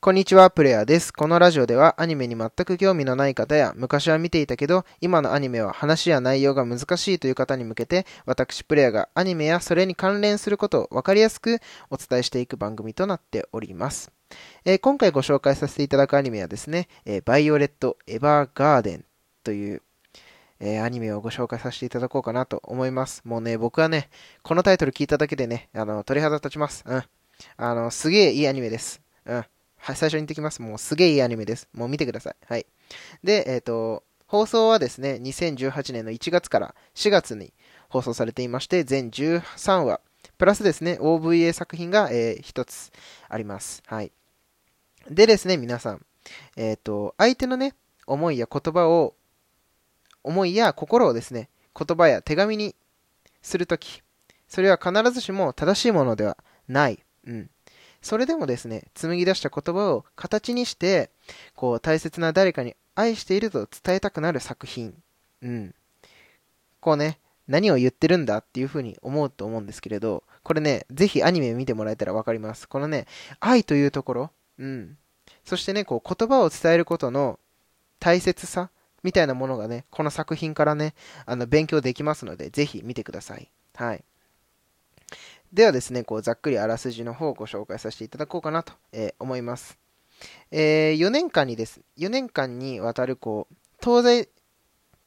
こんにちは、プレイヤーです。このラジオではアニメに全く興味のない方や昔は見ていたけど今のアニメは話や内容が難しいという方に向けて私プレイヤーがアニメやそれに関連することを分かりやすくお伝えしていく番組となっております。えー、今回ご紹介させていただくアニメはですね、えー、バイオレット・エヴァーガーデンというえー、アニメをご紹介させていただこうかなと思います。もうね、僕はね、このタイトル聞いただけでね、あの、鳥肌立ちます。うん。あの、すげえいいアニメです。うん。はい、最初に言ってきます。もうすげえいいアニメです。もう見てください。はい。で、えっ、ー、と、放送はですね、2018年の1月から4月に放送されていまして、全13話、プラスですね、OVA 作品が、えー、1つあります。はい。でですね、皆さん、えっ、ー、と、相手のね、思いや言葉を、思いや心をですね、言葉や手紙にするとき、それは必ずしも正しいものではない。うん。それでもですね、紡ぎ出した言葉を形にして、こう、大切な誰かに愛していると伝えたくなる作品。うん。こうね、何を言ってるんだっていう風に思うと思うんですけれど、これね、ぜひアニメ見てもらえたらわかります。このね、愛というところ、うん。そしてね、こう、言葉を伝えることの大切さみたいなものがね、この作品からね、あの、勉強できますので、ぜひ見てください。はい。ではですね、こうざっくりあらすじの方をご紹介させていただこうかなと、え、思います。えー、4年間にです、4年間にわたるこう東西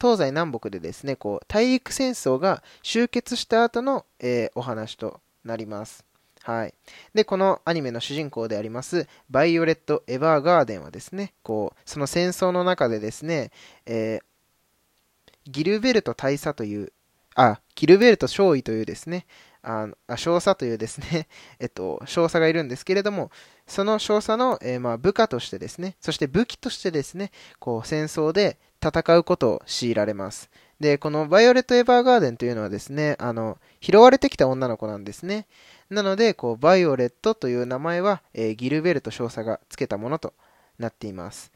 東西南北でですね、こう大陸戦争が終結した後の、えー、お話となります。はい。で、このアニメの主人公であります、バイオレット・エヴァーガーデンはですね、こう、その戦争の中でですね、えー、ギルベルト大佐という、あ、ギルベルト少尉というですね、あの少佐というですね、えっと、少佐がいるんですけれども、その少佐の、えー、まあ、部下としてですね、そして武器としてですね、こう戦争で戦うことを強いられます。で、このバイオレット・エヴァーガーデンというのはですね、あの、拾われてきた女の子なんですね。なので、こう、バイオレットという名前は、えー、ギルベルト少佐が付けたものとなっています。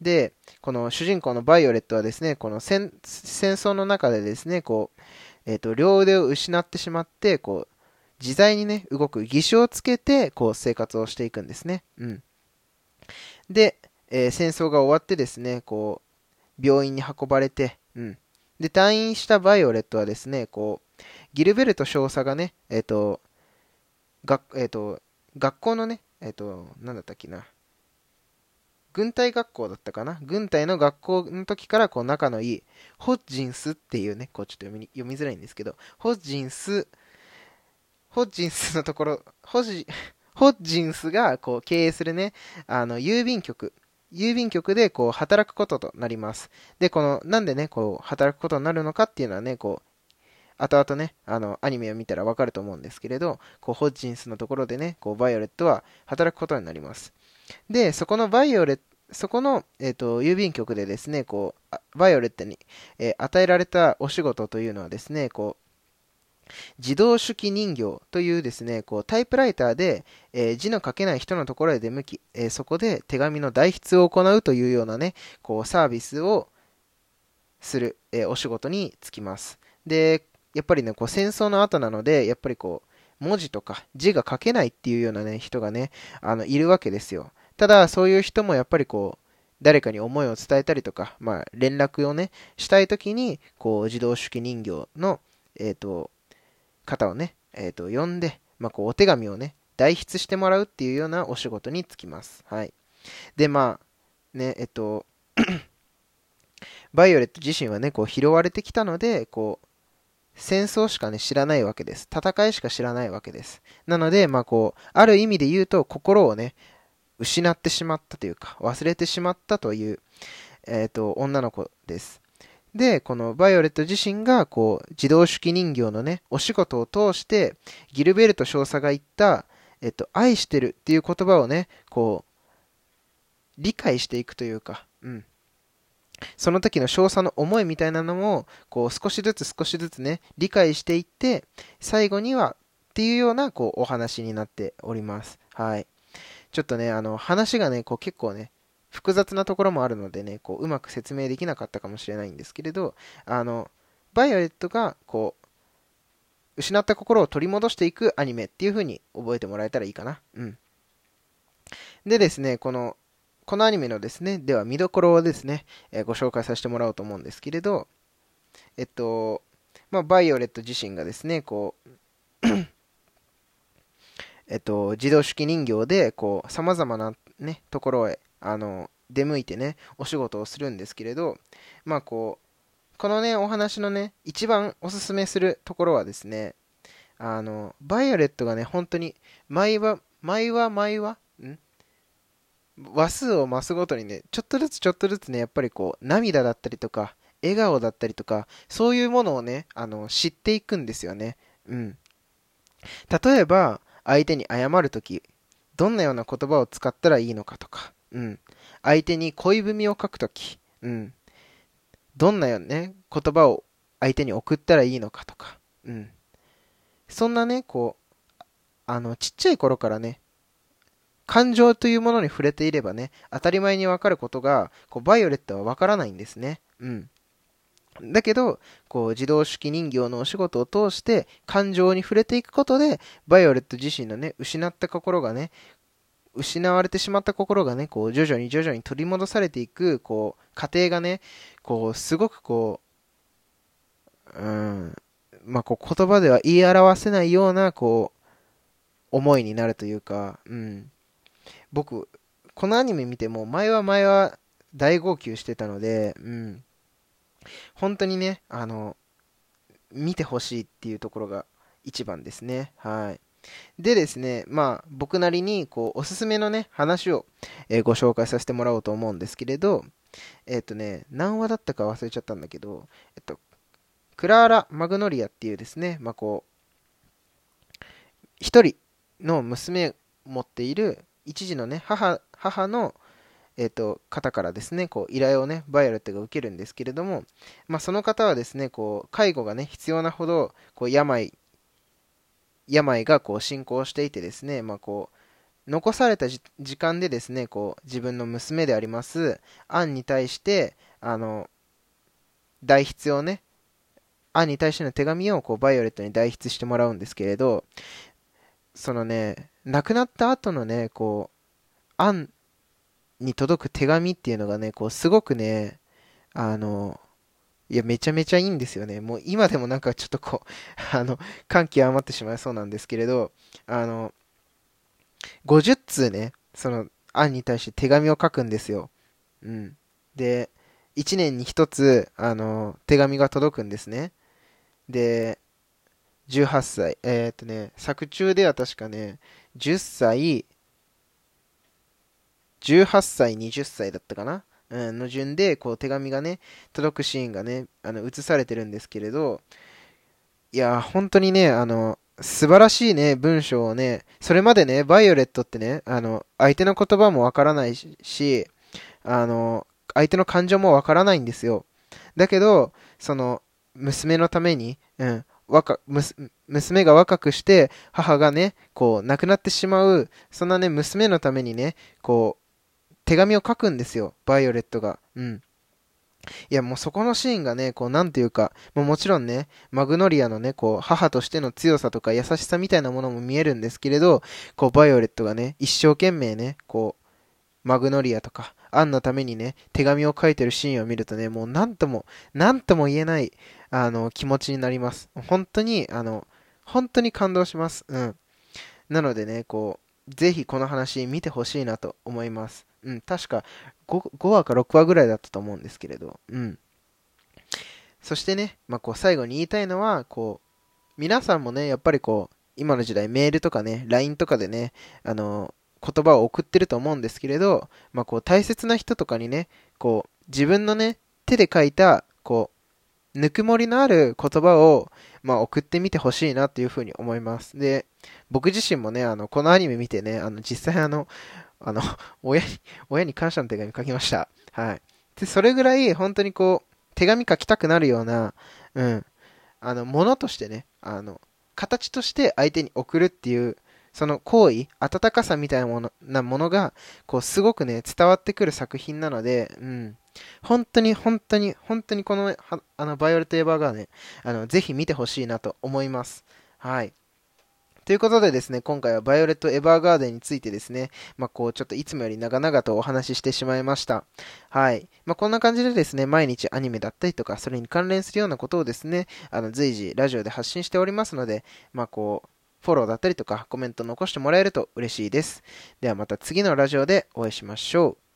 で、この主人公のバイオレットはですね、この戦争の中でですね、こう、えっ、ー、と、両腕を失ってしまって、こう、自在にね、動く義手をつけて、こう、生活をしていくんですね。うん。で、えー、戦争が終わってですね、こう、病院に運ばれて、うん。で、退院したバイオレットはですね、こう、ギルベルト少佐がね、えっ、ー、と、が、えっ、ー、と、学校のね、えっ、と、なんだったっけな、軍隊学校だったかな？軍隊の学校の時からこう仲のいいホッジンスっていうね、こうちょっと読み読みづらいんですけど、ホッジンス、ホッジンスのところ、ホジホッジンスがこう経営するね、あの郵便局、郵便局でこう働くこととなります。で、この、なんでね、こう働くことになるのかっていうのはね、こう、後々ね、あの、アニメを見たらわかると思うんですけれど、こう、ホッジンズのところでね、こう、バイオレットは働くことになります。で、そこのバイオレット、そこの、えーと、郵便局でですね、こう、バイオレットに、えー、与えられたお仕事というのはですね、こう、自動手記人形というですね、こうタイプライターで、えー、字の書けない人のところへ出向き、えー、そこで手紙の代筆を行うというようなね、こうサービスをする、えお仕事に就きます。で、やっぱりね、こう戦争の後なので、やっぱりこう、文字とか字が書けないっていうようなね、人がね、あの、いるわけですよ。ただ、そういう人もやっぱりこう、誰かに思いを伝えたりとか、まあ、連絡をね、したいときに、こう、自動手記人形の、えっ、ー、と、方をね、えっ、ー、と、呼んで、まあ、こう、お手紙をね、代筆してもらうっていうようなお仕事に就きます。はい。で、まあ、ね、えっと、バイオレット自身はね、こう、拾われてきたので、こう、戦争しかね、知らないわけです。戦いしか知らないわけです。なので、まあこう、ある意味で言うと、心をね、失ってしまったというか、忘れてしまったという、えっ、ー、と、女の子です。で、このバイオレット自身が、こう、自動手記人形のね、お仕事を通して、ギルベルト少佐が言った、えっと、愛してるっていう言葉をね、こう、理解していくというか、うん。その時の少佐の思いみたいなのも、こう、少しずつ少しずつね、理解していって、最後には、っていうような、こう、お話になっております。はい。ちょっとね、あの、話がね、こう結構ね、複雑なところもあるのでね、こう、うまく説明できなかったかもしれないんですけれど、あの、バイオレットが、こう、失った心を取り戻していくアニメっていう風に覚えてもらえたらいいかな。うん。でですね、この、このアニメのですね、では見どころをですね、えー、ご紹介させてもらおうと思うんですけれど、えっと、まあ、バイオレット自身がですね、こうえっと、自動手記人形で、こう、様々なね、ところへ、あの、出向いてね、お仕事をするんですけれど、まあこう、このね、お話のね、一番おすすめするところはですね、あの、バイオレットがね、本当に、毎話、毎話、毎話、ん？話数を増すごとにね、ちょっとずつちょっとずつね、やっぱりこう、涙だったりとか、笑顔だったりとか、そういうものをね、あの、知っていくんですよね。うん。例えば、相手に謝るとき、どんなような言葉を使ったらいいのかとか、うん。相手に恋文を書くとき、うん。どんなよね、言葉を相手に送ったらいいのかとか、うん。そんなね、こう、あの、ちっちゃい頃からね、感情というものに触れていればね、当たり前にわかることが、こう、バイオレットはわからないんですね。うん。だけど、こう、自動手記人形のお仕事を通して、感情に触れていくことで、バイオレット自身のね、失った心がね、失われてしまった心がね、こう、徐々に徐々に取り戻されていく、こう、過程がね、こう、すごくこう、うん、まあ、こう、言葉では言い表せないような、こう、思いになるというか、うん。僕、このアニメ見ても、前は前は大号泣してたので、うん。本当にね、あの、見てほしいっていうところが一番ですね。はい。でですね、まあ、僕なりに、こう、おすすめのね、話を、えー、ご紹介させてもらおうと思うんですけれど、えっ、ー、とね、何話だったか忘れちゃったんだけど、えっと、クラーラ・マグノリアっていうですね、まあ、こう、一人の娘を持っている、一児のね、母、母の、えーと、方からですねこう依頼をねバイオレットが受けるんですけれども、まあ、その方はですねこう介護がね必要なほどこう病病がこう進行していてですね、まあ、こう残された時間でですねこう自分の娘でありますアンに対してあの代筆をねアンに対しての手紙をこうバイオレットに代筆してもらうんですけれどそのね亡くなった後のねこうアンに届く手紙っていうのがねこうすごくねあのいや、めちゃめちゃいいんですよね。もう今でもなんかちょっとこう あの、感極まってしまいそうなんですけれど、あの、50通ね、その、案に対して手紙を書くんですよ。うん。で、1年に1つ、あの、手紙が届くんですね。で、18歳。えー、っとね、作中では確かね、10歳、18歳、20歳だったかな？の順でこう手紙がね届くシーンがねあの映されてるんですけれどいや本当にねあの素晴らしいね文章をねそれまでねバイオレットってねあの相手の言葉もわからないしあの相手の感情もわからないんですよ。だけどその娘のために、うん、若娘が若くして母がねこう亡くなってしまうそんなね娘のためにねこう手紙を書くんですよ、バイオレットが。うん。いや、もうそこのシーンがね、こう、なんていうか、もうもちろんね、マグノリアのね、こう、母としての強さとか優しさみたいなものも見えるんですけれど、こう、バイオレットがね、一生懸命ね、こう、マグノリアとか、アンのためにね、手紙を書いてるシーンを見るとね、もうなんとも、なんとも言えない、あの、気持ちになります。本当に、あの、本当に感動します。うん。なのでね、こう、ぜひこの話見てほしいなと思います。うん、確か 5, 5話か6話ぐらいだったと思うんですけれど、うん。そしてね、まあ、こう最後に言いたいのは、こう、皆さんもね、やっぱりこう、今の時代メールとかね、LINE とかでね、あの、言葉を送ってると思うんですけれど、まあ、こう大切な人とかにね、こう、自分のね、手で書いた、こう、ぬくもりのある言葉を、まあ、送ってみてほしいなっていうふうに思います。で、僕自身もね、あの、このアニメ見てね、あの、実際あの、あの、親に、親に感謝の手紙書きました。はい。で、それぐらい、本当にこう、手紙書きたくなるような、うん、あの、ものとしてね、あの、形として相手に送るっていう、その行為、温かさみたいなものなものが、こう、すごくね、伝わってくる作品なので、うん。本当に、本当に、本当にこの、あの、バイオレット・エヴァーがね、あの、ぜひ見てほしいなと思います。はい。ということでですね、今回はバイオレット・エヴァーガーデンについてですね、まあ、こう、ちょっといつもより長々とお話ししてしまいました。はい。まあ、こんな感じでですね、毎日アニメだったりとか、それに関連するようなことをですね、あの、随時ラジオで発信しておりますので、まあ、こう、フォローだったりとかコメント残してもらえると嬉しいです。ではまた次のラジオでお会いしましょう。